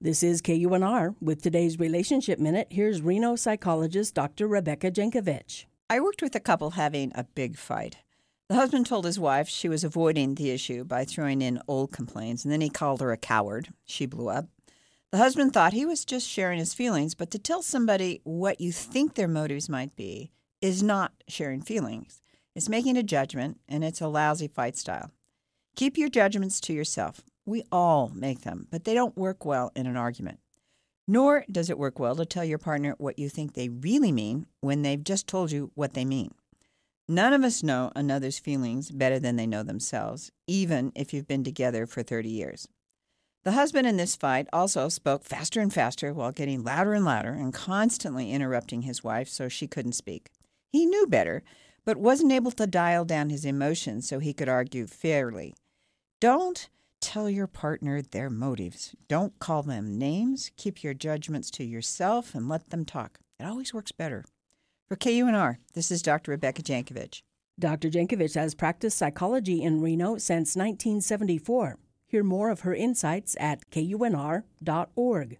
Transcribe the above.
This is KUNR. With today's Relationship Minute, here's Reno psychologist Dr. Rebecca Jankovic. I worked with a couple having a big fight. The husband told his wife she was avoiding the issue by throwing in old complaints, and then he called her a coward. She blew up. The husband thought he was just sharing his feelings, but to tell somebody what you think their motives might be is not sharing feelings. It's making a judgment, and it's a lousy fight style. Keep your judgments to yourself. We all make them, but they don't work well in an argument. Nor does it work well to tell your partner what you think they really mean when they've just told you what they mean. None of us know another's feelings better than they know themselves, even if you've been together for 30 years. The husband in this fight also spoke faster and faster while getting louder and louder and constantly interrupting his wife so she couldn't speak. He knew better, but wasn't able to dial down his emotions so he could argue fairly. Don't Tell your partner their motives. Don't call them names. Keep your judgments to yourself and let them talk. It always works better. For KUNR, this is Dr. Rebecca Jankovic. Dr. Jankovic has practiced psychology in Reno since 1974. Hear more of her insights at kunr.org.